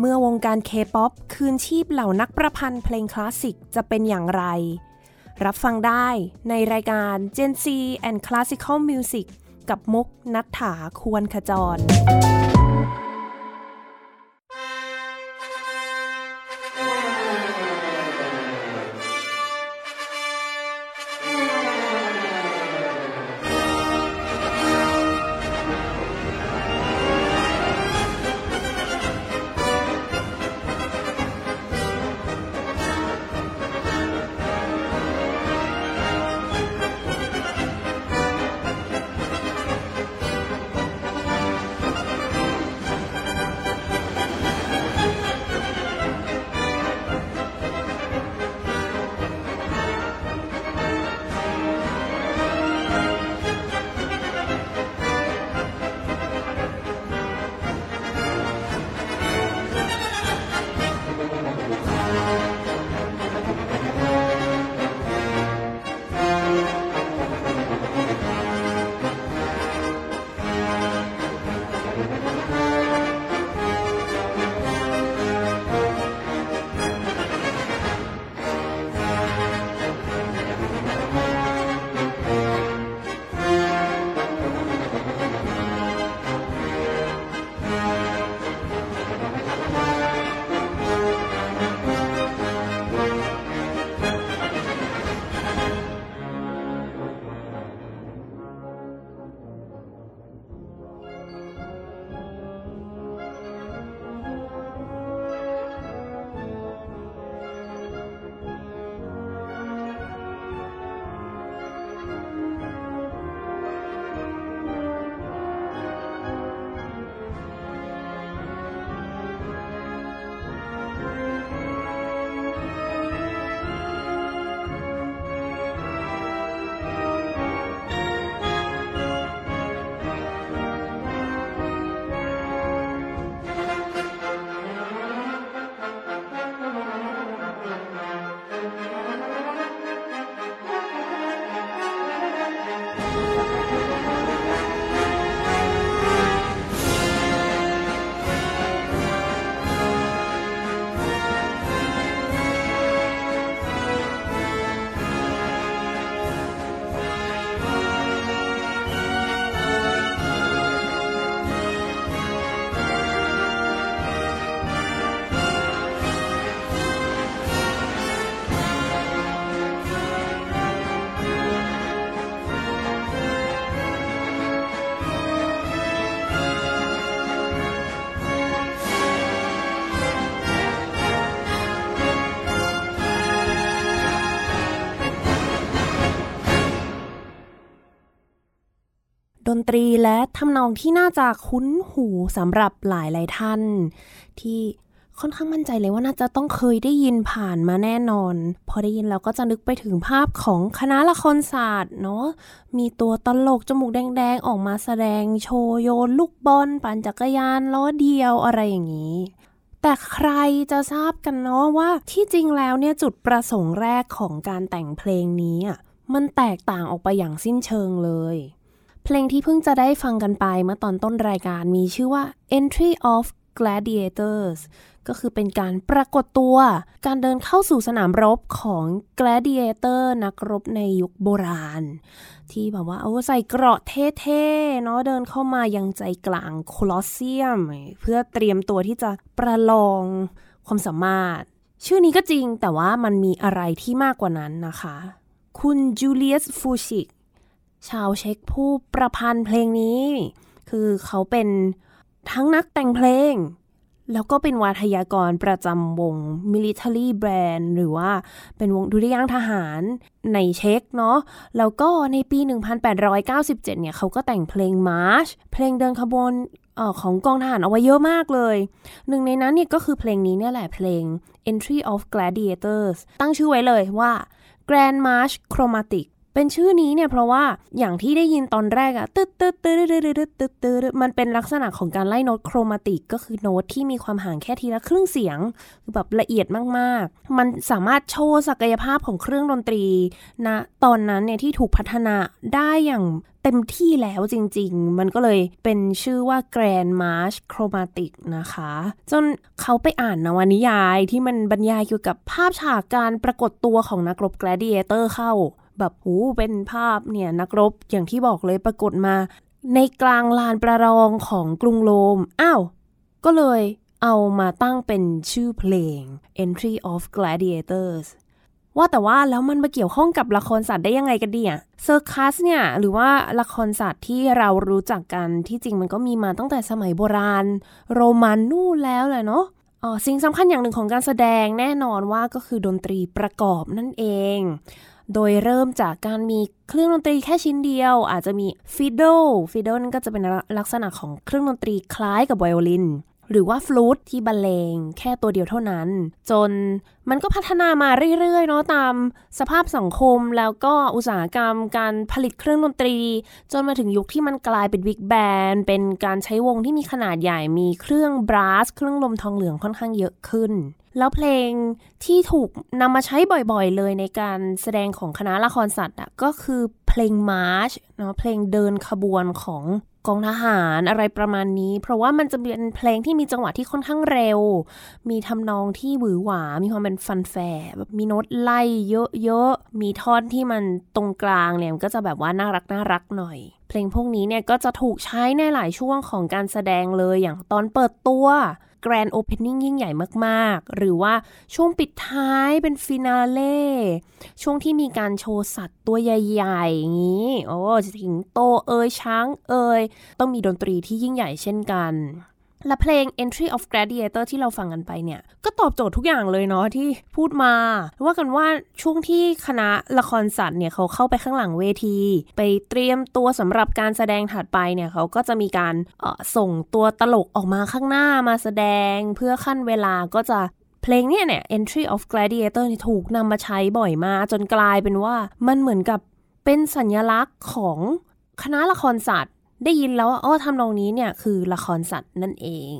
เมื่อวงการเคป๊อปคืนชีพเหล่านักประพันธ์เพลงคลาสสิกจะเป็นอย่างไร รับฟังได้ในรายการ Gen Z and Classical Music กับมุกนัฐถาควรขจร นตรีและทำนองที่น่าจะคุ้นหูสำหรับหลายหลายท่าน ที่ค่อนข้างมั่นใจเลยว่าน่าจะต้องเคยได้ยินผ่านมาแน่นอน พอได้ยินเราก็จะนึกไปถึงภาพของคณะละครศาสตร์เนาะมีตัวตลกจมูกแดงๆ ออกมาแสดงโชว์โยนลูกบอลปั่นจักรยานล้อเดียวอะไรอย่างนี้แต่ใครจะทราบกันเนาะว่าที่จริงแล้วเนี่ยจุดประสงค์แรกของการแต่งเพลงนี้อะมันแตกต่างออกไปอย่างสิ้นเชิงเลย เพลงที่เพิ่งจะได้ฟังกันไปเมื่อตอนต้นรายการมีชื่อว่า Entry of Gladiators ก็คือเป็นการปรากฏตัว การเดินเข้าสู่สนามรบของ gladiator นักรบในยุคโบราณ ที่แบบว่าเอาใส่เกราะเท่ๆ เนาะเดินเข้ามายังใจกลางโคลอสเซียม เพื่อเตรียมตัวที่จะประลองความสามารถ ชื่อนี้ก็จริงแต่ว่ามันมีอะไรที่มากกว่านั้นนะคะ คุณจูเลียสฟูชิก ชาวเช็กผู้ประพันธ์เพลงนี้ คือเขาเป็นทั้งนักแต่งเพลง แล้วก็เป็นวาทยากรประจำวง Military Band หรือว่าเป็นวงดุริยางทหารในเช็กเนาะแล้วก็ในปี 1897 เนี่ยเขาก็แต่งเพลงมาร์ชเพลงเดินขบวนออของกองทหารเอาไว้เยอะมากเลย หนึ่งในนั้นเนี่ยก็คือเพลงนี้เนี่ยแหละเพลง Entry of Gladiators ตั้งชื่อไว้เลยว่า Grand March Chromatic เป็นชื่อนี้เนี่ยเพราะว่าอย่างที่ได้ยินตอนแรกอะตึ๊ดตึ๊ดตึ๊ดตึ๊ดตึ๊ดตึ๊ดตึ๊ดมันเป็นลักษณะของการไล่โน้ตโครมาติกก็คือโน้ตที่มีความห่างแค่ทีละครึ่งเสียงคือแบบละเอียดมากๆ มันสามารถโชว์ศักยภาพของเครื่องดนตรีนะตอนนั้นเนี่ยที่ถูกพัฒนาได้อย่างเต็มที่แล้วจริง ๆ มันก็เลยเป็นชื่อว่า Grand March Chromatic นะคะ จนเขาไปอ่านนวนิยายที่มันบรรยายเกี่ยวกับภาพฉากการปรากฏตัวของนักรบ Gladiator เข้า แบบหูเป็นภาพเนี่ยนักรบอย่างที่บอกเลยปรากฏมา ในกลางลานประลองของกรุงโรม อ้าว ก็เลยเอามาตั้งเป็นชื่อเพลง Entry of Gladiators ว่าแต่ว่าแล้วมันมาเกี่ยวข้องกับละครสัตว์ได้ยังไงกันดีอะเซอร์คัสเนี่ยหรือว่าละครสัตว์ที่เรารู้จักกันที่จริงมันก็มีมาตั้งแต่สมัยโบราณ โรมันนู่นแล้วแหละเนาะอ๋อสิ่งสำคัญอย่างหนึ่งของการแสดงแน่นอนว่าก็คือดนตรีประกอบนั่นเอง โดยเริ่มจากการมีเครื่องดนตรีแค่ชิ้นเดียว อาจจะมีฟิดโดฟิดโดนั่นก็จะเป็นลักษณะของเครื่องดนตรีคล้ายกับไวโอลิน หรือว่าฟลูตที่บรรเลงแค่ตัวเดียวเท่านั้น จนมันก็พัฒนามาเรื่อยๆเนาะตามสภาพสังคมแล้วก็อุตสาหกรรมการผลิตเครื่องดนตรี จนมาถึงยุคที่มันกลายเป็นบิ๊กแบนเป็นการใช้วงที่มีขนาดใหญ่มีเครื่องบรัสเครื่องลมทองเหลืองค่อนข้างเยอะขึ้น แล้วเพลงที่ถูกนำมาใช้บ่อยๆเลยในการแสดงของคณะละครสัตว์อะก็คือเพลงมาร์ชเนาะเพลงเดินขบวนของกองทหารอะไรประมาณนี้ เพราะว่ามันจะเป็นเพลงที่มีจังหวะที่ค่อนข้างเร็ว มีทำนองที่หวือหวา มีความเป็นฟันแฟแบบมีโน้ตไล่เยอะๆ มีท่อนที่มันตรงกลางเนี่ยก็จะแบบว่าน่ารักน่ารักหน่อย เพลงพวกนี้เนี่ยก็จะถูกใช้ในหลายช่วงของการแสดงเลยอย่างตอนเปิดตัว grand opening ยิ่งใหญ่มากๆ หรือว่าช่วงปิดท้ายเป็น finale ช่วงที่มีการโชว์สัตว์ตัวใหญ่ๆ อย่างนี้ โอ้สิงโตเอยช้างเอยต้องมีดนตรีที่ยิ่งใหญ่เช่นกัน และเพลง Entry of Gladiator ที่เราฟังกันไปเนี่ย ก็ตอบโจทย์ทุกอย่างเลยเนาะที่พูดมา ว่ากันว่าช่วงที่คณะละครสัตว์เนี่ยเขาเข้าไปข้างหลังเวที ไปเตรียมตัวสำหรับการแสดงถัดไปเนี่ยเขาก็จะมีการส่งตัวตลกออกมาข้างหน้ามาแสดง เพื่อขั้นเวลาก็จะเพลงเนี่ยเนี่ย Entry of Gladiator ถูกนำมาใช้บ่อยมา จนกลายเป็นว่ามันเหมือนกับเป็นสัญลักษณ์ของคณะละครสัตว์ ได้ยินแล้วว่าอ๋อทำนองนี้เนี่ยคือละครสัตว์นั่นเอง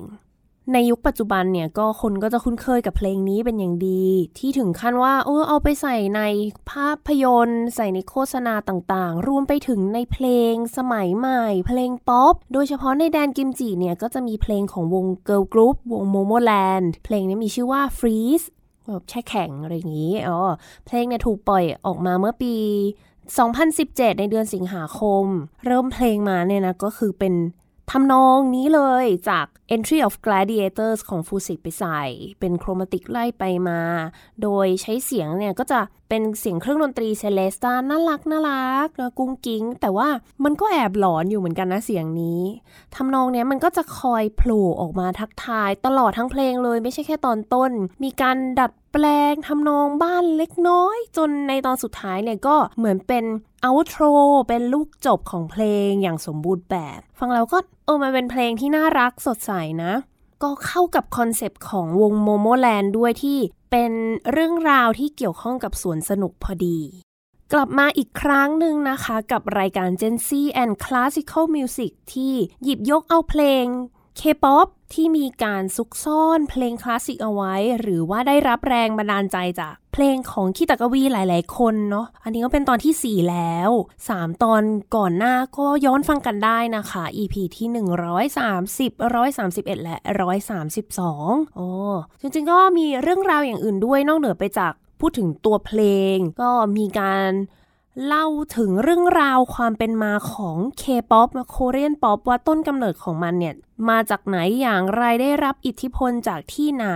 ในยุคปัจจุบันเนี่ยก็คนก็จะคุ้นเคยกับเพลงนี้เป็นอย่างดี ที่ถึงขั้นว่าเออเอาไปใส่ในภาพยนตร์ ใส่ในโฆษณาต่างๆ รวมไปถึงในเพลงสมัยใหม่ เพลงป๊อป โดยเฉพาะในแดนกิมจิเนี่ยก็จะมีเพลงของวง girl group วงโมโมแลนด์เพลงนี้มีชื่อว่า Freeze แบบแช่แข็งอะไรอย่างนี้ อ๋อ เพลงเนี่ยถูกปล่อยออกมาเมื่อปี 2017 ในเดือนสิงหาคม เริ่มเพลงมาเนี่ยนะ ก็คือเป็นทำนองนี้เลยจาก Entry of Gladiators ของฟูสิกไปใส่ เป็น chromatic ไล่ไปมา โดยใช้เสียงเนี่ยก็จะเป็นเสียงเครื่องดนตรี celesta น่ารักน่ารักนะกุ้งกิ้ง แต่ว่ามันก็แอบหลอนอยู่เหมือนกันนะเสียงนี้ทำนองเนี้ยมันก็จะคอยโผล่ออกมาทักทายตลอดทั้งเพลงเลยไม่ใช่แค่ตอนต้น มีการดัด แปลงทำนองบ้างเล็กน้อย จนในตอนสุดท้ายเนี่ยก็เหมือนเป็นoutro เป็นลูกจบของเพลงอย่างสมบูรณ์แบบ ฟังแล้วก็เออมันเป็นเพลงที่น่ารักสดใสนะ ก็เข้ากับคอนเซปต์ของวงโมโมแลนด์ด้วยที่เป็นเรื่องราวที่เกี่ยวข้องกับสวนสนุกพอดี กลับมาอีกครั้งหนึ่งนะคะ กับรายการ Gen Z and Classical Music ที่หยิบยกเอาเพลง K-POP ที่มีการซุกซ่อนเพลงคลาสสิกเอาไว้ หรือว่าได้รับแรงบันดาลใจจากเพลงของคีตกวีหลาย ๆ คนเนาะอันนี้ก็เป็นตอนที่ 4 แล้ว 3 ตอนก่อนหน้าก็ย้อนฟังกันได้นะคะ EP ที่ 130 131 และ 132โอ้จริง ๆ ก็มีเรื่องราวอย่างอื่นด้วยนอกเหนือไปจากพูดถึงตัวเพลง ก็มีการ เล่าถึงเรื่องราวความเป็นมาของ K-POP โคเรียนป๊อปว่าต้นกำเนิดของมันเนี่ย มาจากไหนอย่างไรได้รับอิทธิพลจากที่ไหน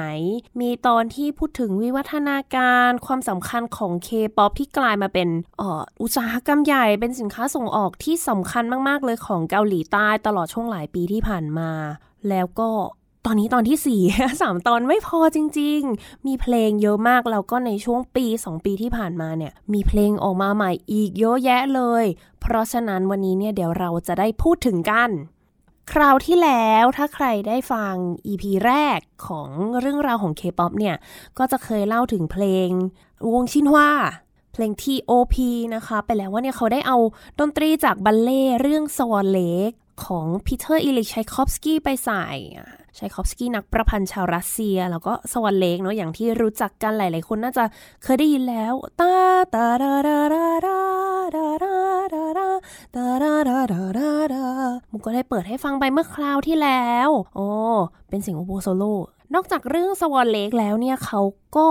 มีตอนที่พูดถึงวิวัฒนาการความสำคัญของ K-POP ที่กลายมาเป็นออุตสาหกรรมใหญ่เป็นสินค้าส่งออกที่สำคัญมาก ๆ เลยของเกาหลีใต้ตลอดช่วงหลายปีที่ผ่านมา แล้วก็ ตอนนี้ตอนที่สี่สามตอนไม่พอจริง ๆ มีเพลงเยอะมาก แล้วก็ในช่วงปีสองปีที่ผ่านมาเนี่ย มีเพลงออกมาใหม่อีกเยอะแยะเลย เพราะฉะนั้นวันนี้เนี่ยเดี๋ยวเราจะได้พูดถึงกัน คราวที่แล้วถ้าใครได้ฟัง EP แรกของเรื่องราวของ K-POP เนี่ย ก็จะเคยเล่าถึงเพลงวงชินฮวาเพลง T.O.P นะคะ ไปแล้วว่าเนี่ยเขาได้เอาดนตรีจากบัลเลต์เรื่อง Swan Lake ของพีเตอร์อิลิช ไชคอฟสกี้ไปใส่ ไชคอฟสกี้นักประพันธ์ชาวรัสเซีย แล้วก็ Swan Lake เนาะอย่างที่รู้จักกันหลาย ๆ คนน่าจะเคยได้ยินแล้วตาตาดาดาดาดาดาดาดาดาดาดาดาดาดามุกก็ได้เปิดให้ฟังไปเมื่อคราวที่แล้วโอ้เป็นเสียงโอโบโซโลนอกจากเรื่อง Swan Lake แล้วเนี่ยเขาก็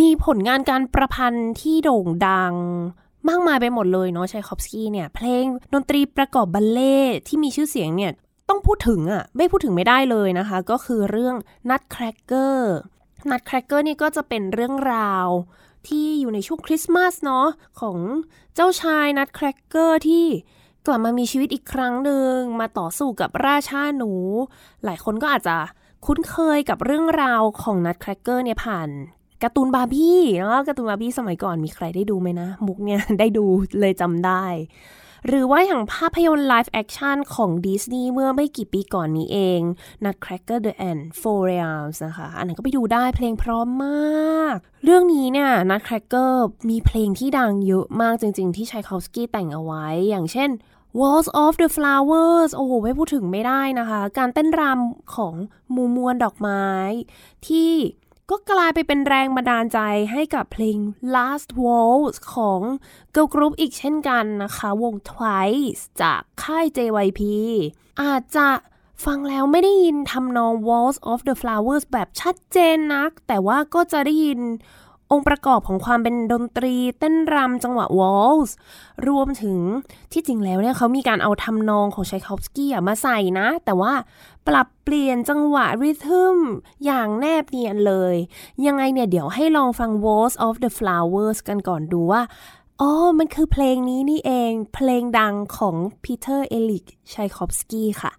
มีผลงานการประพันธ์ที่โด่งดังมากมายไปหมดเลยเนาะไชคอฟสกี้เนี่ย เพลงดนตรีประกอบบัลเลต์ที่มีชื่อเสียงเนี่ย ต้องพูดถึงอะ่ะไม่พูดถึงไม่ได้เลยนะคะ ก็คือเรื่อง Nutcracker Nutcracker นี่ก็จะเป็นเรื่องราวที่อยู่ในช่วงคริสต์มาสเนาะของเจ้าชาย Nutcracker ที่กลับมามีชีวิตอีกครั้งหนึ่งมาต่อสู้กับราชาหนู หลายคนก็อาจจะคุ้นเคยกับเรื่องราวของ Nutcracker เนี่ยผ่านการ์ตูนบาร์บี้เนาะการ์ตูนบาร์บี้สมัยก่อนมีใครได้ดูไหมนะมุกเนี่ยได้ดูเลยจำได้ หรือว่าอย่างภาพยนตร์ live action ของดิสนีย์เมื่อไม่กี่ปีก่อนนี้เอง Nutcracker and the Four Realms นะคะ อันนั้นก็ไปดูได้เพลงเพราะมาก เรื่องนี้เนี่ย Nutcracker มีเพลงที่ดังเยอะมากจริง ๆ ที่ชัยคอฟสกี้แต่งเอาไว้ อย่างเช่น Walls of the Flowers โอ้โห ไม่พูดถึงไม่ได้นะคะ การเต้นรำของมูมวลดอกไม้ ที่ ก็กลายไปเป็นแรงบันดาลใจให้กับเพลง Last Waltz ของ Girl Group อีกเช่นกันนะคะ วง Twice จากค่าย JYP อาจจะฟังแล้วไม่ได้ยินทำนอง Walls of the Flowers แบบชัดเจนนัก แต่ว่าก็จะได้ยิน องค์ประกอบของความเป็นดนตรี เต้นรำจังหวะวอลส์รวมถึงที่จริงแล้วเนี่ยเขามีการเอาทำนองของไชคอฟสกี้มาใส่นะ แต่ว่าปรับเปลี่ยนจังหวะ rhythm อย่างแนบเนียนเลย ยังไงเนี่ยเดี๋ยวให้ลองฟัง Waltz of the Flowers กันก่อนดูว่าอ๋อ มันคือเพลงนี้นี่เอง เพลงดังของพีเตอร์ อิลิช ไชคอฟสกี้ค่ะ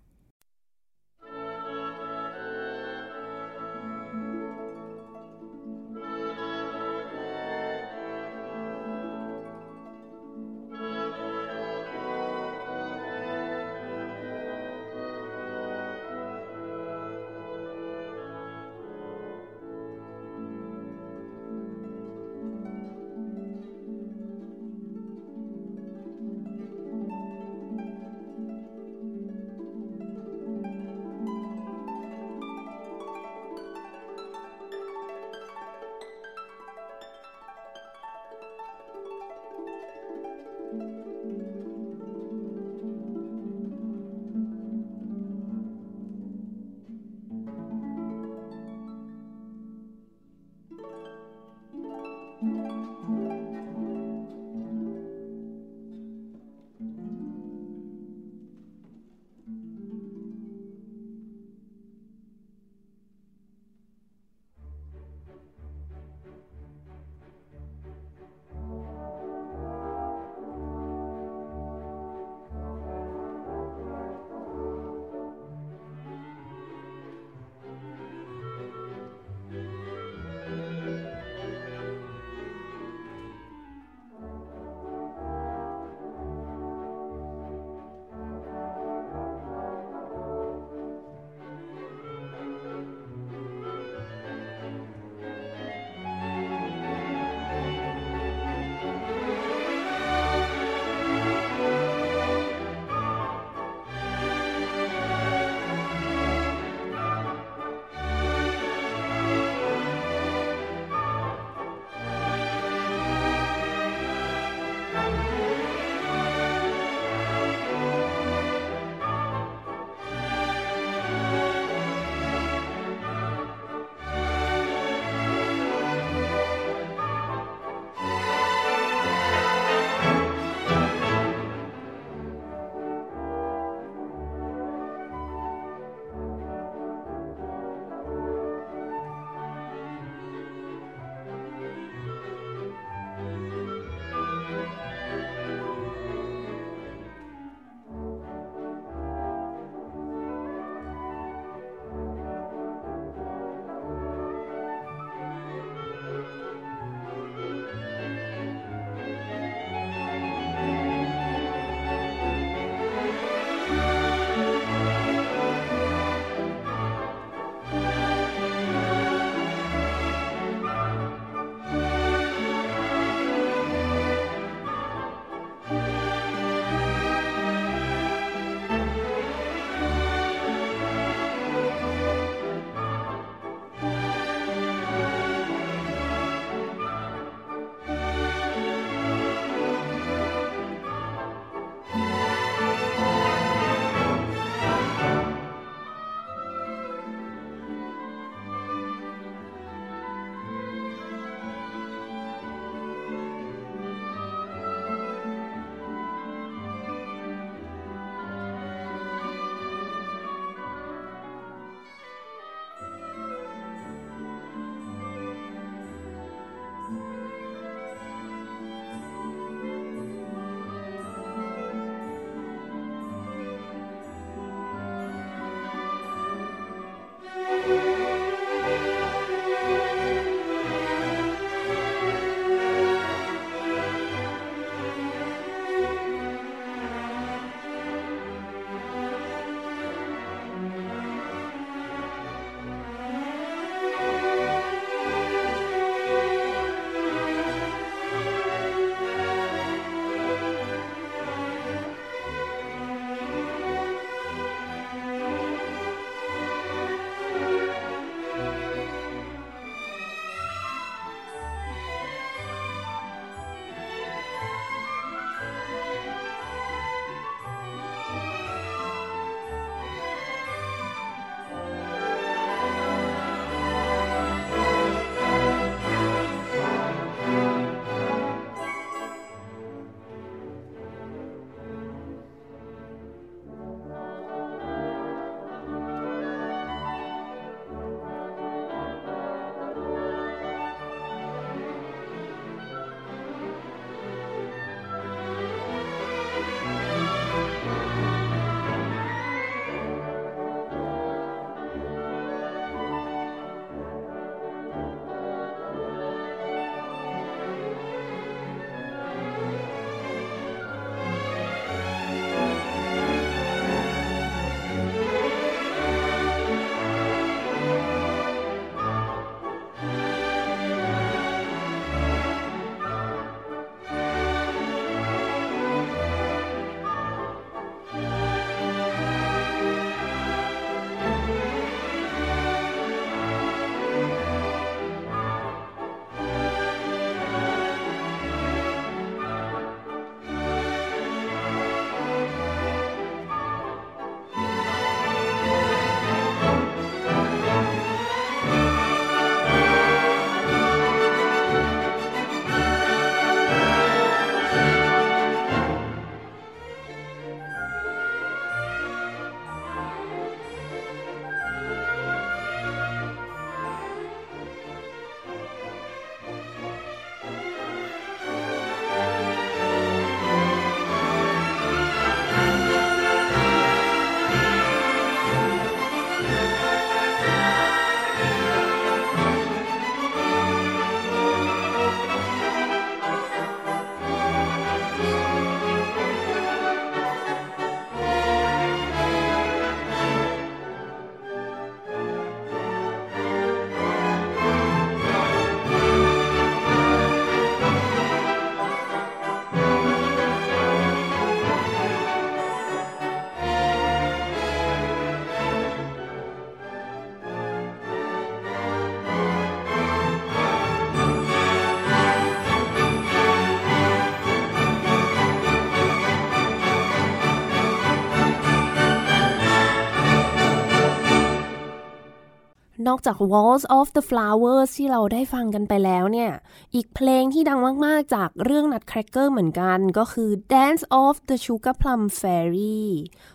อกจาก Walls of the Flowers ที่เราได้ฟังกันไปแล้วเนี่ย อีกเพลงที่ดังมาก ๆ จากเรื่อง Nutcracker เหมือนกันก็คือ Dance of the Sugar Plum Fairy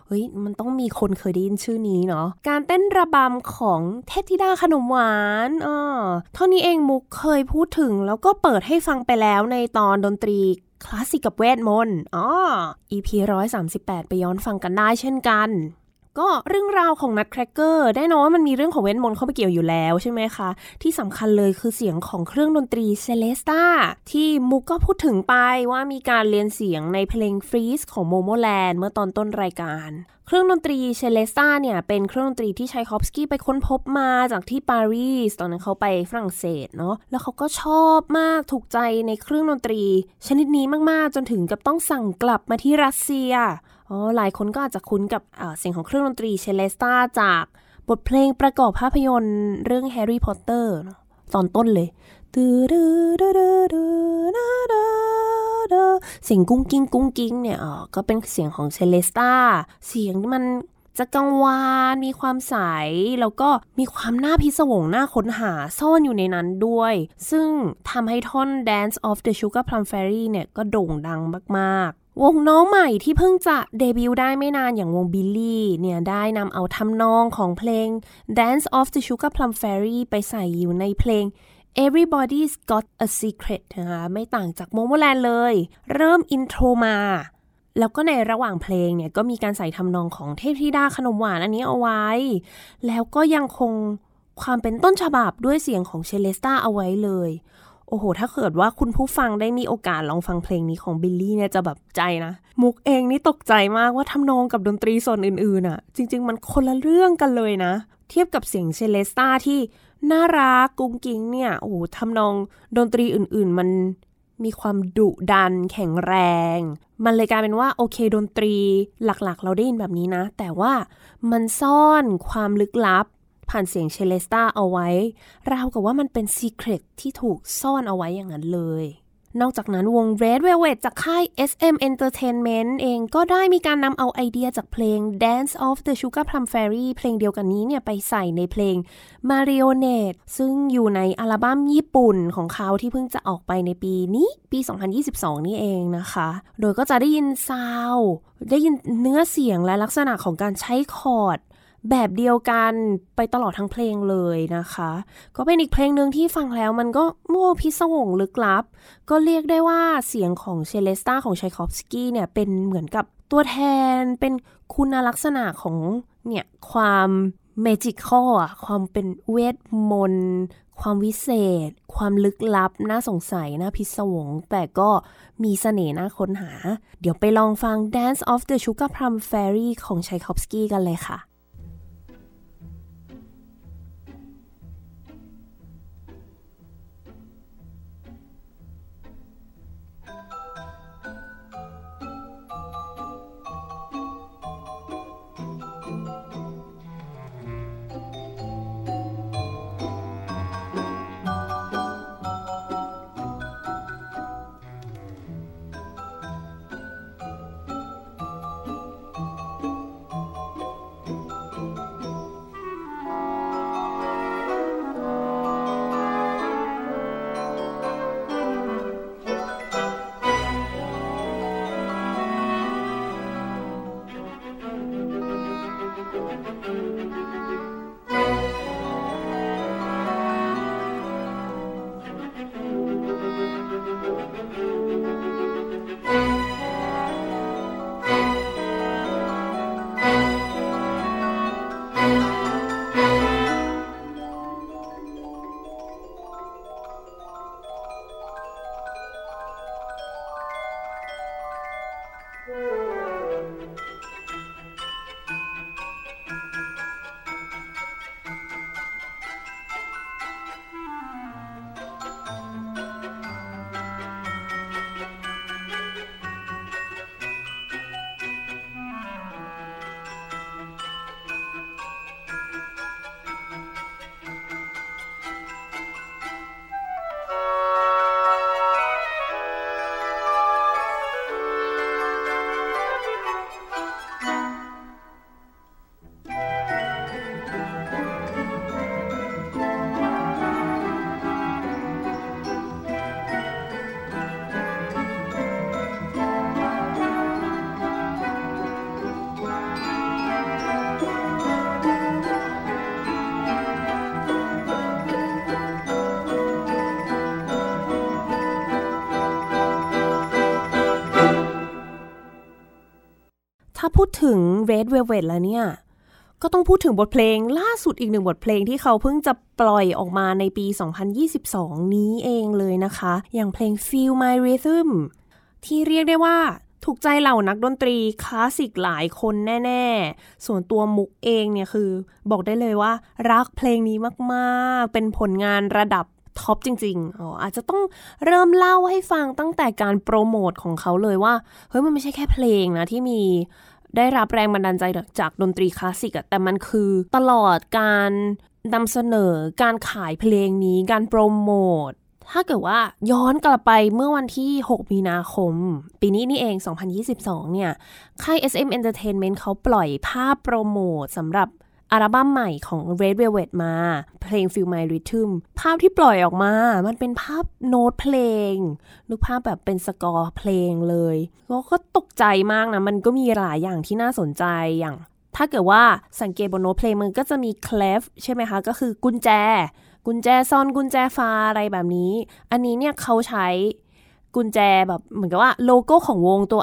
เฮ้ย มันต้องมีคนเคยได้ยินชื่อนี้เนาะ การเต้นระบำของเทพธิดาขนมหวานอ่าเท่านี้เองมุกเคยพูดถึงแล้วก็เปิดให้ฟังไปแล้วในตอนดนตรีคลาสสิกกับเวทมนต์อ๋อ EP 138 ไปย้อนฟังกันได้เช่นกัน ก็เรื่องราวของ Nutcracker แน่นอนว่ามันมีเรื่องของเวทมนต์เข้าไปเกี่ยวอยู่แล้วใช่ไหมคะ ที่สำคัญเลยคือเสียงของเครื่องดนตรี celesta ที่มุกก็พูดถึงไปว่ามีการเลียนเสียงในเพลง Freeze ของโมโมแลนด์เมื่อตอนต้นรายการเครื่องดนตรี celesta เนี่ยเป็นเครื่องดนตรีที่ไชคอฟสกี้ไปค้นพบมาจากที่ปารีสตอนนั้นเขาไปฝรั่งเศสเนาะแล้วเขาก็ชอบมากถูกใจในเครื่องดนตรี ชนิดนี้มากๆ จนถึงกับต้องสั่งกลับมาที่รัสเซีย อ๋อหลายคนก็อาจจะคุ้นกับเสียงของเครื่องดนตรี celesta จากบทเพลงประกอบภาพยนตร์เรื่องแฮร์รี่พอตเตอร์ตอนต้นเลยเสียงกุ้งกิ้งกุ้งกิ้งเนี่ยอ๋อก็เป็นเสียงของ celesta เสียงมันจะกังวานมีความใส แล้วก็มีความน่าพิศวงน่าค้นหาซ่อนอยู่ในนั้นด้วย ซึ่งทำให้ท่อน Dance of the Sugar Plum Fairy เนี่ยก็โด่งดังมาก วงน้องใหม่ที่เพิ่งจะเดบิวต์ได้ไม่นานอย่างวงบิลลี่เนี่ยได้นำเอาทำนองของเพลง Dance of the Sugar Plum Fairy ไปใส่อยู่ในเพลง Everybody's Got a Secret นะคะไม่ต่างจากโมโมแลนด์เลย เริ่ม intro มา แล้วก็ในระหว่างเพลงเนี่ยก็มีการใส่ทำนองของเทพธิดาขนมหวานอันนี้เอาไว้ แล้วก็ยังคงความเป็นต้นฉบับด้วยเสียงของ celesta เอาไว้เลย โอ้โห ถ้าเกิดว่าคุณผู้ฟังได้มีโอกาสลองฟังเพลงนี้ของบิลลี่เนี่ยจะแบบตกใจนะ มุกเองนี่ตกใจมากว่าทำนองกับดนตรีส่วนอื่นๆอะ่ะ จริง ๆ มันคนละเรื่องกันเลยนะ เทียบกับเสียง celesta ที่น่ารักกุ้งกิ้งเนี่ยโอ้โหทำนองดนตรีอื่นๆ มันมีความดุดัน แข็งแรง มันเลยกลายเป็นว่าโอเคดนตรีหลักๆ เราได้ยินแบบนี้นะ แต่ว่ามันซ่อนความลึกลับ ผ่านเสียงเชเลสตาเอาไว้ ราวกับว่ามันเป็นซีเครตที่ถูกซ่อนเอาไว้อย่างนั้นเลย นอกจากนั้นวง Red Velvet จากค่าย SM Entertainment เองก็ได้มีการนำเอาไอเดียจากเพลง Dance of the Sugar Plum Fairy เพลงเดียวกันนี้เนี่ยไปใส่ในเพลง Marionette ซึ่งอยู่ในอัลบั้มญี่ปุ่นของเขาที่เพิ่งจะออกไปในปีนี้ปี 2022 นี่เองนะคะ โดยก็จะได้ยินซาวได้ยินเนื้อเสียงและลักษณะของการใช้คอร์ด แบบเดียวกันไปตลอดทั้งเพลงเลยนะคะ ก็เป็นอีกเพลงหนึ่งที่ฟังแล้วมันก็โอ้พิศวงลึกลับ ก็เรียกได้ว่าเสียงของ celesta ของไชคอฟสกี้เนี่ยเป็นเหมือนกับตัวแทนเป็นคุณลักษณะของเนี่ยความ magical อะความเป็นเวทมนต์ความวิเศษ ความลึกลับ น่าสงสัย น่าพิศวง แต่ก็มีเสน่ห์น่าค้นหา เดี๋ยวไปลองฟัง Dance of the Sugar Plum Fairy ของชัยคอฟสกี้กันเลยค่ะ พูดถึง Red Velvet แล้วเนี่ย ก็ต้องพูดถึงบทเพลงล่าสุดอีกหนึ่งบทเพลงที่เขาเพิ่งจะปล่อยออกมาในปี 2022 นี้เองเลยนะคะ อย่างเพลง Feel My Rhythm ที่เรียกได้ว่าถูกใจเหล่านักดนตรีคลาสสิกหลายคนแน่ ๆ ส่วนตัวมุกเองเนี่ยคือ บอกได้เลยว่า รักเพลงนี้มากๆ เป็นผลงานระดับท็อปจริงๆ อ๋ออาจจะต้องเริ่มเล่าให้ฟังตั้งแต่การโปรโมทของเขาเลยว่า เฮ้ยมันไม่ใช่แค่เพลงนะที่มี ได้รับแรงบันดาลใจจากดนตรีคลาสสิกอะแต่มันคือตลอดการนำเสนอการขายเพลงนี้การโปรโมทถ้าเกิดว่าย้อนกลับไปเมื่อวันที่ 6 มีนาคม ปีนี้นี่เอง 2022 เนี่ย ค่าย SM Entertainment เขาปล่อยภาพโปรโมทสำหรับ อัลบั้มใหม่ของ Red Velvet มา เพลง Feel My Rhythm ภาพที่ปล่อยออกมา มันเป็นภาพโน้ตเพลงนึกภาพแบบเป็นสกอร์เพลงเลยแล้วก็ตกใจมากนะ มันก็มีหลายอย่างที่น่าสนใจอย่าง ถ้าเกิดว่าสังเกตบนโน้ตเพลงมันก็จะมี clef ใช่ไหมคะ ก็คือกุญแจ กุญแจซ่อนกุญแจฟ้าอะไรแบบนี้ อันนี้เนี่ยเขาใช้ กุญแจแบบเหมือนกับว่าโลโก้ของวงตัว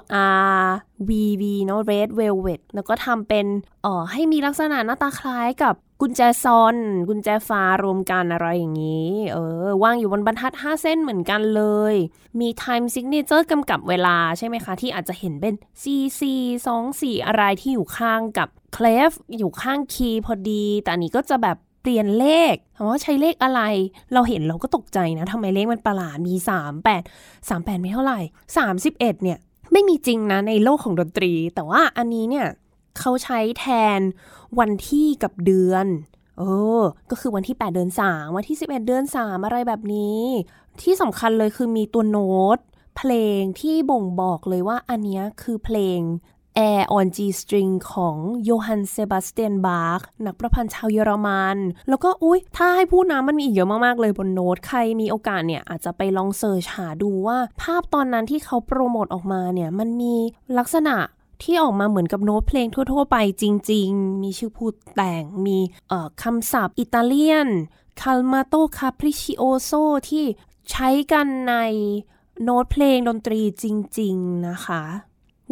R V V เนาะ Red Velvet แล้วก็ทำเป็นเอ่อให้มีลักษณะหน้าตาคล้ายกับกุญแจซอน กุญแจฟ้ารวมกันอะไรอย่างนี้ เออวางอยู่บนบรรทัด 5 เส้นเหมือนกันเลย มี time signature กำกับเวลาใช่ไหมคะ ที่อาจจะเห็นเป็น C C 2 4 อะไรที่อยู่ข้างกับเคลฟอยู่ข้างคีย์พอดี แต่อันนี้ก็จะแบบ เปลี่ยนเลขถามว่าใช้เลขอะไร เราเห็นเราก็ตกใจนะทำไมเลขมันประหลาดมี 3 8 3 8 ไม่เท่าไหร่ 31 เนี่ย ไม่มีจริงนะในโลกของดนตรี แต่ว่าอันนี้เนี่ยเขาใช้แทนวันที่กับเดือนเออ ก็คือวันที่ 8 เดือน 3 วันที่ 11 เดือน 3 อะไรแบบนี้ ที่สำคัญเลยคือมีตัวโน้ต เพลงที่บ่งบอกเลยว่าอันนี้คือเพลง Air on G String ของโยฮันเซบาสเตียนบาร์กนักประพันธ์ชาวเยอรมัน แล้วก็อุ้ยถ้าให้พูดนะมันมีอีกเยอะมาก ๆ เลยบนโน้ต ใครมีโอกาสเนี่ย อาจจะไปลอง search หาดูว่า ภาพตอนนั้นที่เขาโปรโมทออกมาเนี่ย มันมีลักษณะที่ออกมาเหมือนกับโน้ตเพลงทั่ว ๆ ไปจริง ๆ มีชื่อผู้แต่ง มีคำศัพท์อิตาเลียน calmato capriccioso ที่ใช้กันในโน้ตเพลงดนตรีจริง ๆ นะคะ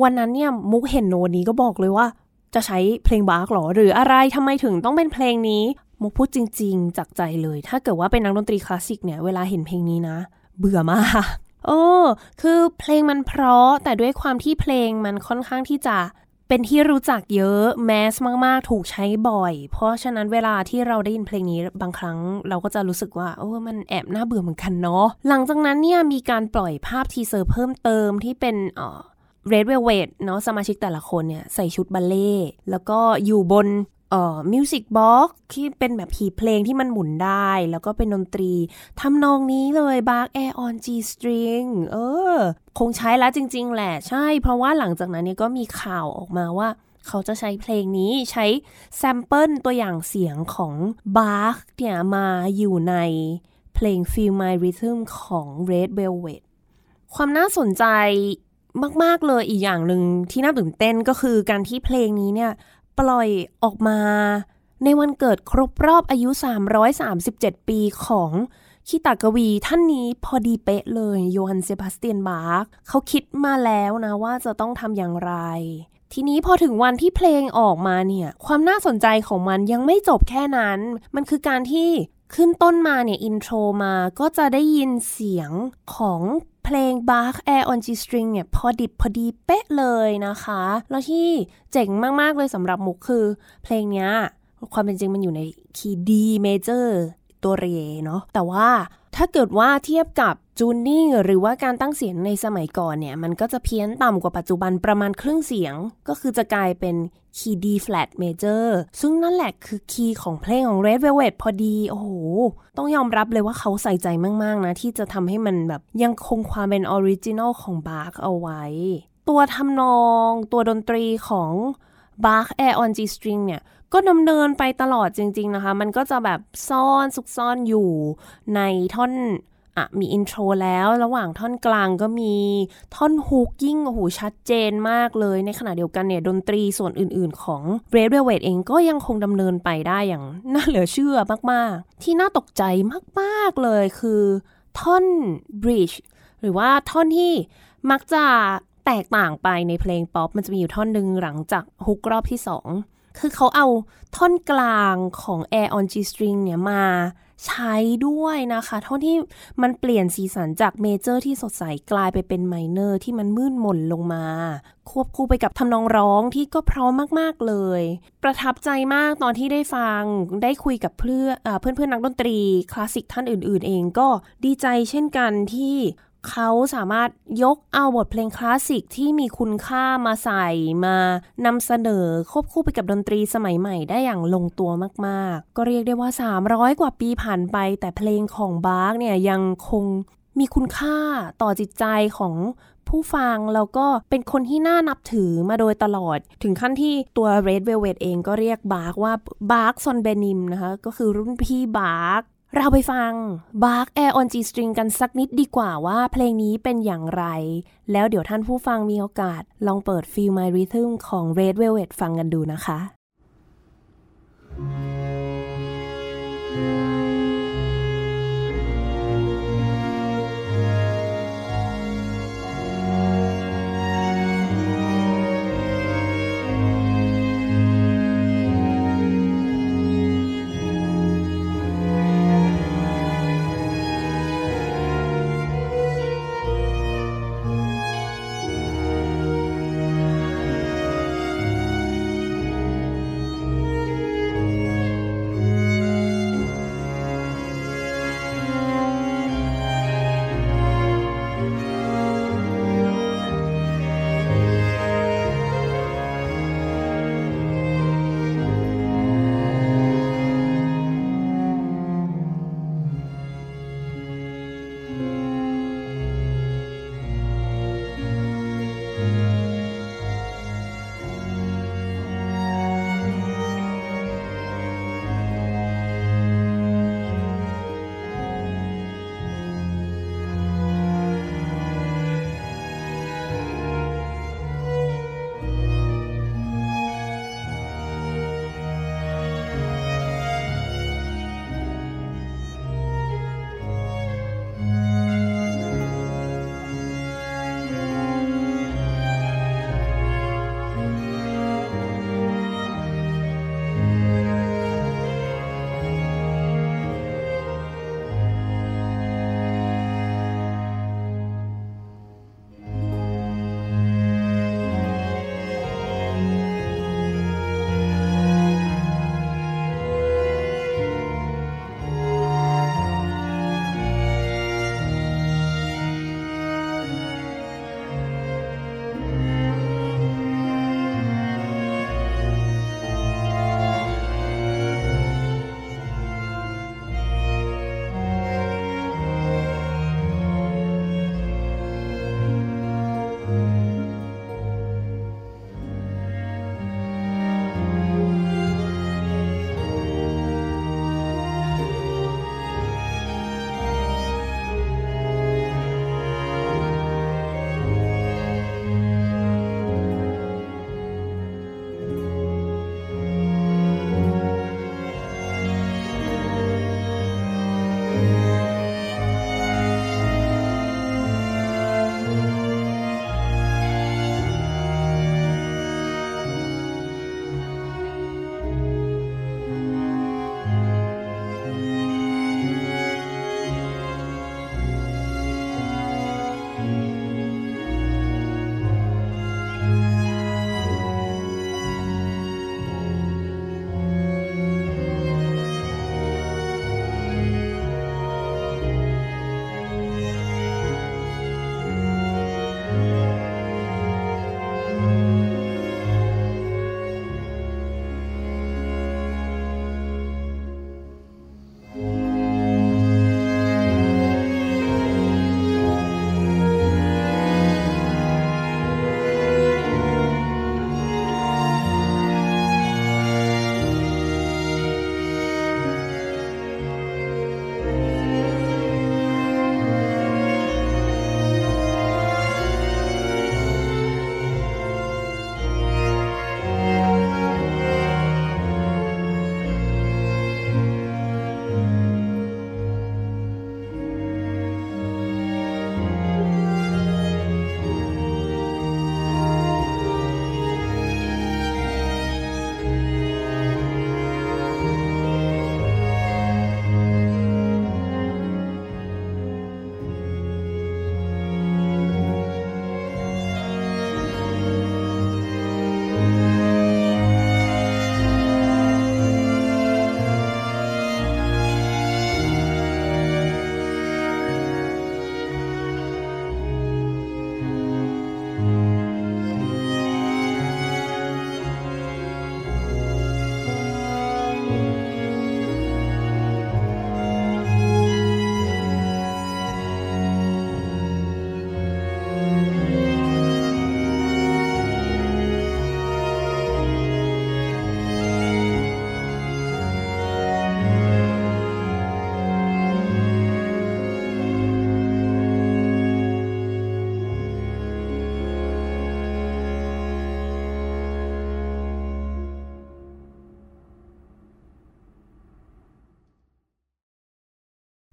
วันนั้นเนี่ยมุกเห็นโน้ตนี้ก็บอกเลยว่า จะใช้เพลงบาร์กหรอ หรืออะไรทำไมถึงต้องเป็นเพลงนี้ มุกพูดจริง ๆ จากใจเลย ถ้าเกิดว่าเป็นนักดนตรีคลาสสิกเนี่ยเวลาเห็นเพลงนี้นะ เบื่อมากโอ้คือเพลงมันเพราะแต่ด้วยความที่เพลงมันค่อนข้างที่จะเป็นที่รู้จักเยอะ mass มาก ๆ ถูกใช้บ่อย เพราะฉะนั้นเวลาที่เราได้ยินเพลงนี้บางครั้งเราก็จะรู้สึกว่า โอ้มันแอบน่าเบื่อเหมือนกันเนาะหลังจากนั้นเนี่ยมีการปล่อยภาพ teaser เพิ่มเติมที่เป็นเอ่อ Red Velvet เนาะสมาชิกแต่ละคนเนี่ยใส่ชุดบัลเลต์ แล้วก็อยู่บนเอ่อ music box ที่เป็นแบบหีบเพลงที่มันหมุนได้ แล้วก็เป็นดนตรีทำนองนี้เลย Bach Air on G String เออ คงใช้แล้วจริง ๆ แหละ ใช่ เพราะว่าหลังจากนั้นเนี่ยก็มีข่าวออกมาว่าเขาจะใช้เพลงนี้ใช้ sample ตัวอย่างเสียงของ Bark เนี่ยมาอยู่ในเพลง Feel My Rhythm ของ Red Velvet ความน่าสนใจ มาก ๆ เลยอีกอย่างหนึ่งที่น่าตื่นเต้นก็คือการที่เพลงนี้เนี่ย ปล่อยออกมาในวันเกิดครบรอบอายุ 337 ปีของคีตกวีท่านนี้พอดีเป๊ะเลยโยฮันเซบาสเตียนบาร์กเขาคิดมาแล้วนะว่าจะต้องทำอย่างไร ทีนี้พอถึงวันที่เพลงออกมาเนี่ย ความน่าสนใจของมันยังไม่จบแค่นั้น มันคือการที่ ขึ้นต้นมาเนี่ย intro มาก็จะได้ยินเสียงของเพลง Bach Air on G String เนี่ย พอดิบพอดีเป๊ะเลยนะคะ แล้วที่เจ๋งมาก ๆ เลยสำหรับมุกคือ เพลงเนี้ยความเป็นจริงมันอยู่ในคีย์ D major ตัวเรเนาะแต่ว่า ถ้าเกิดว่าเทียบกับ tuning หรือว่าการตั้งเสียงในสมัยก่อนเนี่ยมันก็จะเพี้ยนต่ำกว่าปัจจุบันประมาณครึ่งเสียง ก็คือจะกลายเป็นคีย์ D flat major ซึ่งนั่นแหละคือคีย์ของเพลงของ Red Velvet พอดี โอ้โห ต้องยอมรับเลยว่าเขาใส่ใจมาก ๆ นะ ที่จะทำให้มันแบบยังคงความเป็น original ของบาร์กเอาไว้ ตัวทำนองตัวดนตรีของ Bach Air on G String เนี่ย ก็ดำเนินไปตลอดจริง ๆนะคะ มันก็จะแบบซ่อนซุกซ่อนอยู่ในท่อนอะมีอินโทรแล้วระหว่างท่อนกลางก็มีท่อนฮุกยิ่งโอ้โหชัดเจนมากเลย ในขณะเดียวกันเนี่ยดนตรีส่วนอื่นๆของ Red Velvet เองก็ยังคงดำเนินไปได้อย่างน่าเหลือเชื่อมากๆ ที่น่าตกใจมากๆเลยคือท่อน bridge หรือว่าท่อนที่มักจะแตกต่างไปในเพลงป๊อปมันจะมีอยู่ท่อนหนึ่งหลังจาก hook รอบที่สอง คือเขาเอาท่อนกลางของ Air on G string เนี่ยมาใช้ด้วยนะคะ ท่อนที่มันเปลี่ยนสีสันจาก major ที่สดใสกลายไปเป็น minor ที่มันมืดมนลงมา ควบคู่ไปกับทำนองร้องที่ก็เพราะมากๆเลย ประทับใจมากตอนที่ได้ฟังได้คุยกับเพื่อนเพื่อนเพื่อนนักดนตรีคลาสสิกท่านอื่น ๆ เองก็ดีใจเช่นกันที่ เขาสามารถยกเอาบทเพลงคลาสสิกที่มีคุณค่ามาใส่มานำเสนอควบคู่ไปกับดนตรีสมัยใหม่ได้อย่างลงตัวมากๆ ก็เรียกได้ว่า 300 กว่าปีผ่านไป แต่เพลงของบาร์กเนี่ยยังคงมีคุณค่าต่อจิตใจของผู้ฟังแล้วก็เป็นคนที่น่านับถือมาโดยตลอด ถึงขั้นที่ตัว Red Velvet เองก็เรียกบาร์กว่าบาร์ก 선배님 นะคะ ก็คือรุ่นพี่บาร์ก เราไปฟัง Bach Air on G String กันสักนิดดีกว่าว่าเพลงนี้เป็นอย่างไร แล้วเดี๋ยวท่านผู้ฟังมีโอกาสลองเปิด Feel My Rhythm ของ Red Velvet ฟังกันดูนะคะ Thank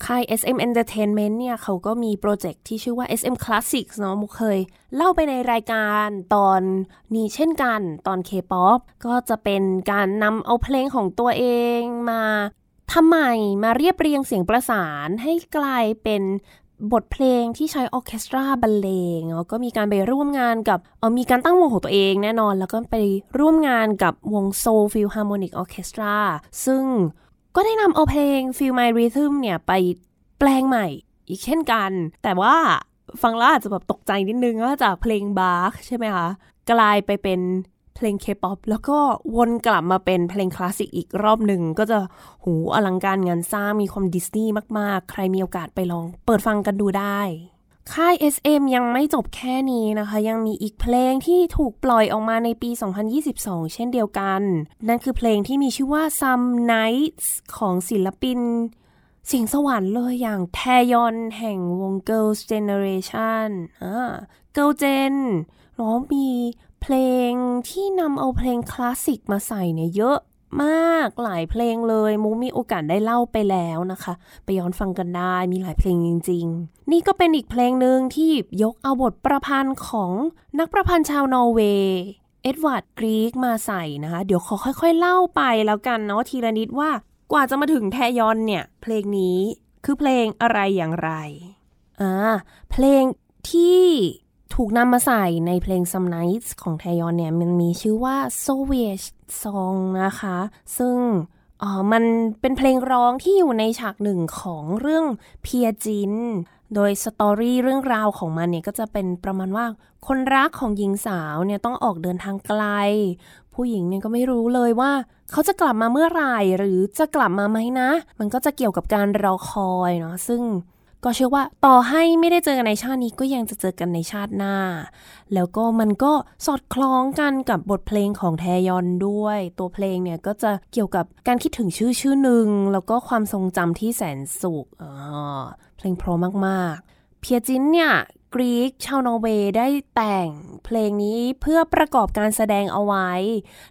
ค่าย SM Entertainment เนี่ยเขาก็มีโปรเจกต์ที่ชื่อว่า SM Classics เนาะมุกเคย เล่าไปในรายการตอนนี้เช่นกันตอน K-POP ก็จะเป็นการนำเอาเพลงของตัวเองมาทำใหม่มาเรียบเรียงเสียงประสานให้กลายเป็นบทเพลงที่ใช้ออเคสตราบรรเลงแล้วก็มีการไปร่วมงานกับเออมีการตั้งวงของตัวเองแน่นอน แล้วก็ไปร่วมงานกับวง Soul Philharmonic Orchestra ซึ่ง ก็ได้นำเอาเพลง Feel My Rhythm เนี่ยไปแปลงใหม่อีกเช่นกัน แต่ว่าฟังแล้วอาจจะแบบตกใจนิดนึงว่าจากเพลงบาร์กใช่ไหมคะ กลายไปเป็นเพลงเคป๊อปแล้วก็วนกลับมาเป็นเพลงคลาสสิกอีกรอบหนึ่ง ก็จะหูอลังการงานสร้างมีความดิสนีย์มาก ๆ ใครมีโอกาสไปลองเปิดฟังกันดูได้ ค่าย SM ยังไม่จบแค่นี้นะคะ ยังมีอีกเพลงที่ถูกปล่อยออกมาในปี 2022 เช่นเดียวกัน นั่นคือเพลงที่มีชื่อว่า Some Nights ของศิลปิน เสียงสวรรค์เลยอย่างแทยอนแห่งวง Girls Generation อ่า Girl Gen ร้องมีเพลงที่นำเอาเพลงคลาสสิกมาใส่เนี่ยเยอะ มากหลายเพลงเลยมูมีโอกาสได้เล่าไปแล้วนะคะ ไปย้อนฟังกันได้มีหลายเพลงจริง ๆ นี่ก็เป็นอีกเพลงหนึ่งที่ยกเอาบทประพันธ์ของนักประพันธ์ชาวนอร์เวย์เอ็ดวาร์ดกรีกมาใส่นะคะ เดี๋ยวขอค่อย ๆ เล่าไปแล้วกันเนาะทีละนิดว่ากว่าจะมาถึงแทยอนเนี่ย เพลงนี้คือเพลงอะไรอย่างไรอ่าเพลงที่ถูกนำมาใส่ในเพลง Some Nights ของแทยอนเนี่ย มันมีชื่อว่า Solveig's Song นะคะ ซึ่งมันเป็นเพลงร้องที่อยู่ในฉากหนึ่งของเรื่องเพียจิน โดยสตอรี่เรื่องราวของมันเนี่ยก็จะเป็นประมาณว่าคนรักของหญิงสาวเนี่ยต้องออกเดินทางไกล ผู้หญิงเนี่ยก็ไม่รู้เลยว่า เขาจะกลับมาเมื่อไหร่หรือจะกลับมาไหมนะ มันก็จะเกี่ยวกับการรอคอยเนาะซึ่ง ก็เชื่อว่าต่อให้ไม่ได้เจอกันในชาตินี้ก็ยังจะเจอกันในชาติหน้า แล้วก็มันก็สอดคล้องกันกับบทเพลงของแทยอนด้วย ตัวเพลงเนี่ยก็จะเกี่ยวกับการคิดถึงชื่อชื่อหนึ่ง แล้วก็ความทรงจำที่แสนสุขเพลงเพราะมากๆ เพียจินเนี่ย กรีกชาวนอร์เวย์ได้แต่งเพลงนี้เพื่อประกอบการแสดงเอาไว้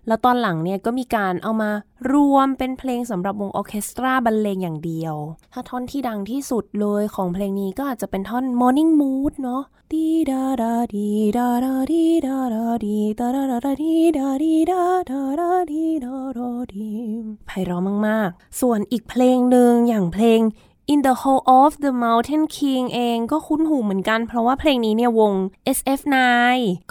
แล้วตอนหลังเนี่ยก็มีการเอามารวมเป็นเพลงสำหรับวงออเคสตราบรรเลงอย่างเดียว ถ้าท่อนที่ดังที่สุดเลยของเพลงนี้ก็อาจจะเป็นท่อน Morning Mood เนาะดีดาดาดีดาดาดีดาดาดีดาดาดาดีดาดีดาดาดาดีดาดาดีไพเราะมาก ๆ ส่วนอีกเพลงหนึ่งอย่างเพลง In the Hall of the Mountain King เองก็คุ้นหูเหมือนกัน เพราะว่าเพลงนี้เนี่ยวง SF9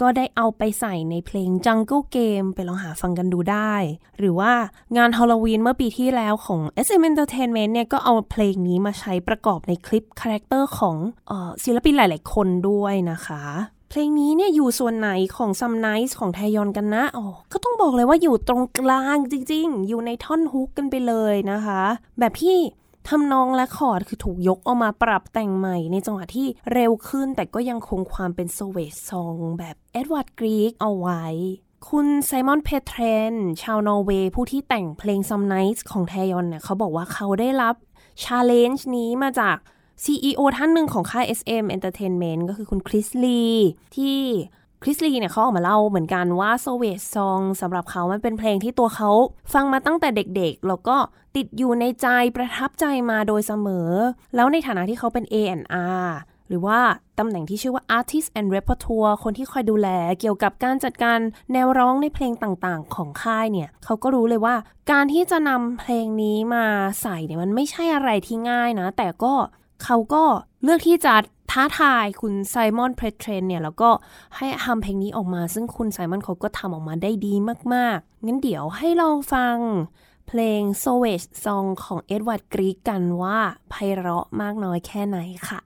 ก็ได้เอาไปใส่ในเพลง Jungle Game ไปลองหาฟังกันดูได้ หรือว่างานฮาโลวีนเมื่อปีที่แล้วของ SM Entertainment เนี่ยก็เอาเพลงนี้มาใช้ประกอบในคลิป character ของเออศิลปินหลาย ๆ คนด้วยนะคะเพลงนี้เนี่ยอยู่ส่วนไหนของ Some Nights ของแทยอนกันนะอ๋อก็ต้องบอกเลยว่าอยู่ตรงกลางจริงๆ อยู่ในท่อนฮุกกันไปเลยนะคะ แบบที่ ทำนองและคอร์ดคือถูกยกออกมาปรับแต่งใหม่ ในจังหวะที่เร็วขึ้น แต่ก็ยังคงความเป็น Solveig's Song แบบเอ็ดวาร์ดกรีกเอาไว้ คุณไซมอนเพเทรนชาวนอร์เวย์ผู้ที่แต่งเพลง Some Nights ของแทยอนเนี่ยเขาบอกว่าเขาได้รับ challenge นี้มาจาก CEO ท่านหนึ่งของค่าย SM Entertainment ก็คือคุณคริสลีที่ คริสลีเนี่ยเขาออกมาเล่าเหมือนกันว่าโซเวตซองสำหรับเขามันเป็นเพลงที่ตัวเขาฟังมาตั้งแต่เด็กๆ แล้วก็ติดอยู่ในใจประทับใจมาโดยเสมอ แล้วในฐานะที่เขาเป็น A&R หรือว่าตำแหน่งที่ชื่อว่า Artist and Repertoire คนที่คอยดูแลเกี่ยวกับการจัดการแนวร้องในเพลงต่างๆ ของค่ายเนี่ย เขาก็รู้เลยว่า การที่จะนำเพลงนี้มาใส่เนี่ยมันไม่ใช่อะไรที่ง่ายนะ แต่ก็เขาก็เลือกที่จะ ท้าทายคุณไซมอนเพรเทรนเนี่ย แล้วก็ให้ทำเพลงนี้ออกมา ซึ่งคุณไซมอนเขาก็ทำออกมาได้ดีมากๆ งั้นเดี๋ยวให้ลองฟังเพลง s o w a g e Song ของเอ็ดวาร์ดกรีกกันว่าไพเราะมากน้อยแค่ไหนค่ะ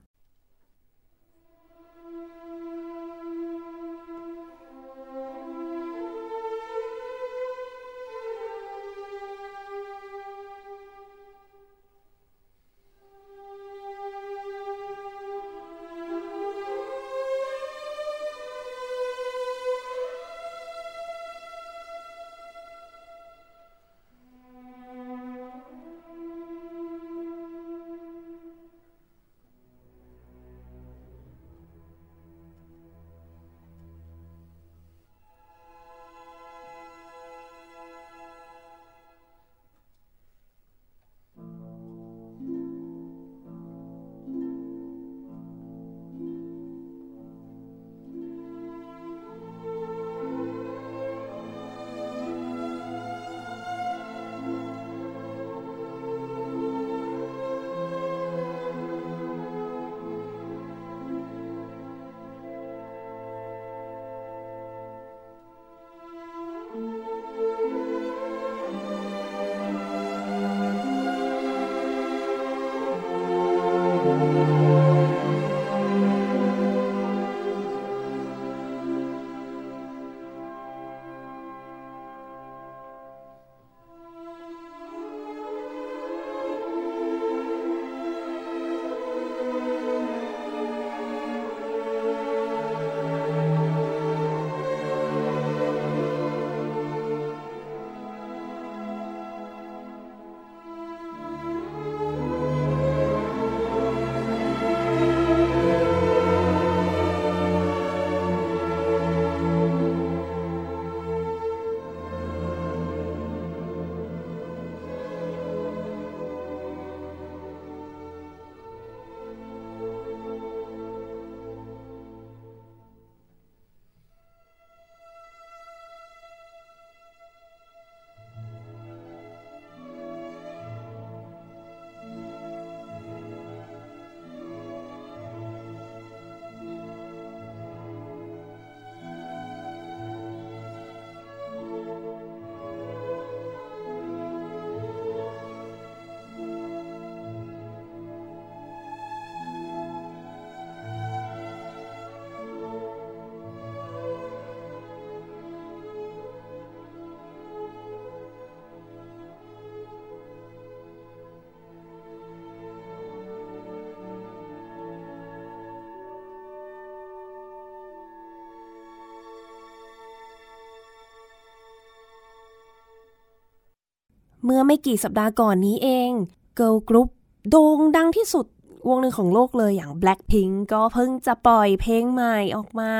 เมื่อไม่กี่สัปดาห์ก่อนนี้เองเกิร์ลกรุ๊ปโด่งดังที่สุดวงหนึ่งของโลกเลยอย่าง Blackpink ก็เพิ่งจะปล่อยเพลงใหม่ออกมา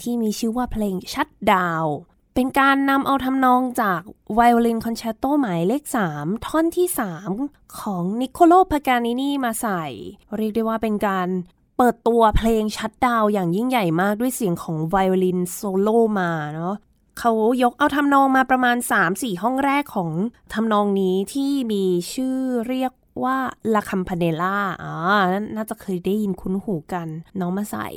ที่มีชื่อว่าเพลง Shut Down เป็นการนำเอาทำนองจากไวโอลินคอนแชร์โตหมายเลข 3 ท่อนที่ 3 ของนิโคโลพากานินีมาใส่ เรียกได้ว่าเป็นการเปิดตัวเพลง Shut Down อย่างยิ่งใหญ่มากด้วยเสียงของไวโอลินโซโล่มาเนาะ เขายกเอาทำนองมาประมาณ 3-4 ห้องแรกของทำนองนี้ที่มีชื่อเรียกว่าลาคัมพาเนล่าอ่าน่าจะเคยได้ยินคุ้นหูกันน้องมาใส่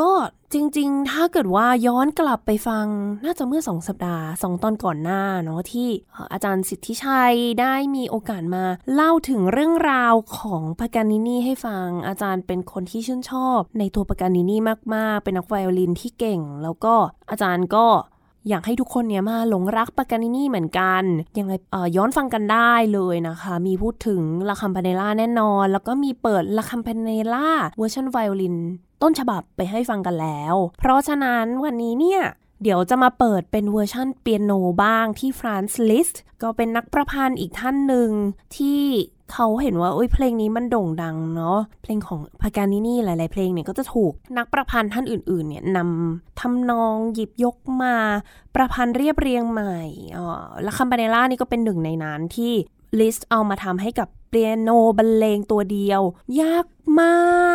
ก็จริงๆ ถ้าเกิดว่าย้อนกลับไปฟังน่าจะเมื่อสองสัปดาห์สองตอนก่อนหน้าเนาะที่อาจารย์สิทธิชัยได้มีโอกาสมาเล่าถึงเรื่องราวของปากานินี่ให้ฟัง อาจารย์เป็นคนที่ชื่นชอบ ในตัวปากานินี่มากๆ เป็นนักไวโอลินที่เก่ง แล้วก็อาจารย์ก็ อยากให้ทุกคนเนี่ยมาหลงรักพากานินี่เหมือนกันยังไงย้อนฟังกันได้เลยนะคะ มีพูดถึง La Campanella แน่นอน แล้วก็มีเปิด La Campanella เวอร์ชันไวโอลิน ต้นฉบับไปให้ฟังกันแล้ว เพราะฉะนั้นวันนี้เนี่ยเดี๋ยวจะมาเปิดเป็นเวอร์ชั่นเปียโนบ้างที่ฟรานซ์ลิสต์ก็เป็นนักประพันธ์อีกท่านหนึ่งที่ เขาเห็นว่าโอ้ยเพลงนี้มันโด่งดังเนาะเพลงของพากานินี่หลาย ๆ เพลงเนี่ยก็จะถูกนักประพันธ์ท่านอื่น ๆ เนี่ยนำทำนองหยิบยกมา ประพันธ์เรียบเรียงใหม่อ๋อ La Campanella นี่ก็เป็นหนึ่งในนั้นที่ลิสต์เอามาทำให้กับเปียโนบรรเลงตัวเดียว ยากม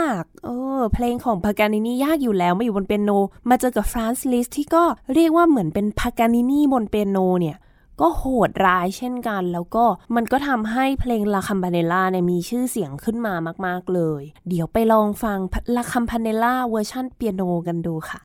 ากเออเพลงของพากานินี่ยากอยู่แล้วมาอยู่บนเปียโน มาเจอกับฟรานซ์ลิสที่ก็เรียกว่าเหมือนเป็นพากานินี่บนเปียโนเนี่ย ก็โหดร้ายเช่นกัน แล้วก็มันก็ทำให้เพลง La Campanella เนี่ยมีชื่อเสียงขึ้นมามาก ๆ เลย เดี๋ยวไปลองฟังลาคัมพาเนล่าเวอร์ชันเปียโนกันดูค่ะ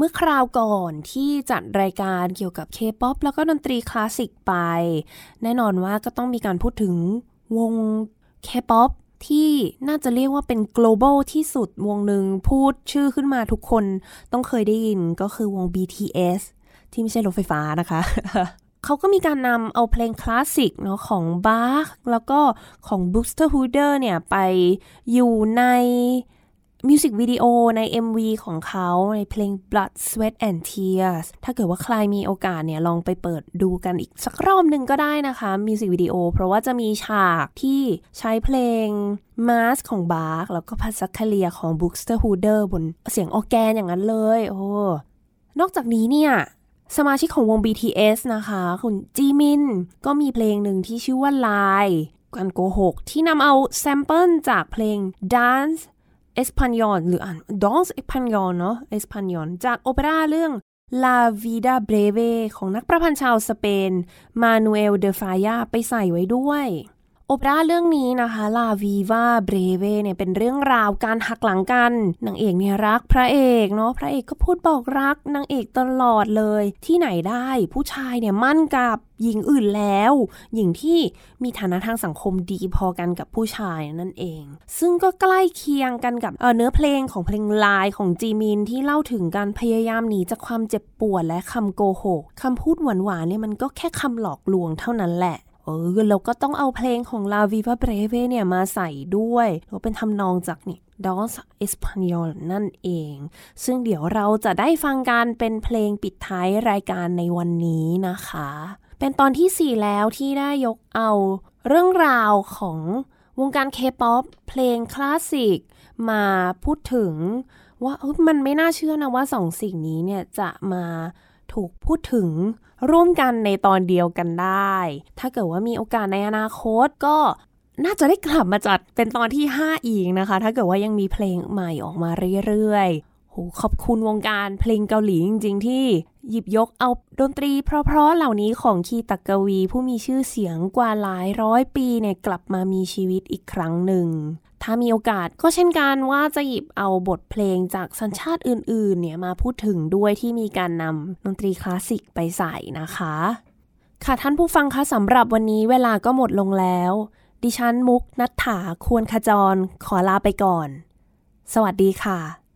เมื่อคราวก่อนที่จัดรายการเกี่ยวกับเคป๊อปแล้วก็ดนตรีคลาสสิกไป แน่นอนว่าก็ต้องมีการพูดถึงวงเคป๊อปที่น่าจะเรียกว่าเป็น global ที่สุดวงหนึ่งพูดชื่อขึ้นมาทุกคนต้องเคยได้ยินก็คือวง BTS ที่ไม่ใช่รถไฟฟ้านะคะ เขาก็มีการนำเอาเพลงคลาสสิกเนาะของบาคแล้วก็ของ Buxtehude เนี่ย ไปอยู่ใน มิวสิกวิดีโอใน MV ของเขาในเพลง Blood Sweat and Tears ถ้าเกิดว่าใครมีโอกาสเนี่ย ลองไปเปิดดูกันอีกสักรอบหนึ่งก็ได้นะคะมิวสิกวิดีโอเพราะว่าจะมีฉากที่ใช้เพลง Mask ของบาร์แล้วก็ Passacaglia ของ Buxtehude บนเสียงออแกนอย่างนั้นเลย โอ้นอกจากนี้เนี่ยสมาชิกของวง BTS นะคะ คุณจีมิน ก็มีเพลงหนึ่งที่ชื่อว่า Lie การโกหกที่นำเอา sample จากเพลง Dance เอสพันยอนหรืออ่าน Danse Espagnole เนาะ Espagnole จากโอเปร่าเรื่อง La Vida Breve ของนักประพันธ์ชาวสเปน มานูเอล เดฟายา ไปใส่ไว้ด้วย โอเปร่าเรื่องนี้นะคะ La Vida Breve เนี่ยเป็นเรื่องราวการหักหลังกันนางเอกเนี่ยรักพระเอกเนาะพระเอกก็พูดบอกรักนางเอกตลอดเลย ที่ไหนได้ผู้ชายเนี่ยหมั้นกับหญิงอื่นแล้ว หญิงที่มีฐานะทางสังคมดีพอกันกับผู้ชายนั่นเอง ซึ่งก็ใกล้เคียงกันกับเเนื้อเพลงของเพลงลายของจีมินที่เล่าถึงการพยายามหนีจากความเจ็บปวดและคำโกหกคำพูดหวานๆเนี่ยมันก็แค่คำหลอกลวงเท่านั้นแหละ เออเราก็ต้องเอาเพลงของ La Viva Breve เนี่ยมาใส่ด้วยแล้วเป็นทำนองจากนี่ Dos Español นั่นเอง ซึ่งเดี๋ยวเราจะได้ฟังกันเป็นเพลงปิดท้ายรายการในวันนี้นะคะ เป็นตอนที่ 4 แล้วที่ได้ยกเอาเรื่องราวของวงการเคป๊อปเพลงคลาสสิกมาพูดถึงว่ามันไม่น่าเชื่อนะว่าสองสิ่งนี้เนี่ยจะมา ถูกพูดถึงร่วมกันในตอนเดียวกันได้ ถ้าเกิดว่ามีโอกาสในอนาคตก็น่าจะได้กลับมาจัดเป็นตอนที่ 5 อีกนะคะ ถ้าเกิดว่ายังมีเพลงใหม่ออกมาเรื่อยๆโหขอบคุณวงการเพลงเกาหลีจริงๆ ที่หยิบยกเอาดนตรีเพราะๆเหล่านี้ของคีตักกวี ผู้มีชื่อเสียงกว่าหลายร้อยปีเนี่ยกลับมามีชีวิตอีกครั้งหนึ่ง ถ้ามีโอกาสก็เช่นกันว่าจะหยิบเอาบทเพลงจากสัญชาติอื่นๆ เนี่ยมาพูดถึงด้วยที่มีการนำดนตรีคลาสสิกไปใส่นะคะ ค่ะท่านผู้ฟังคะสำหรับวันนี้เวลาก็หมดลงแล้ว ดิฉันมุกนัฐถาควรขจร ขอลาไปก่อน สวัสดีค่ะ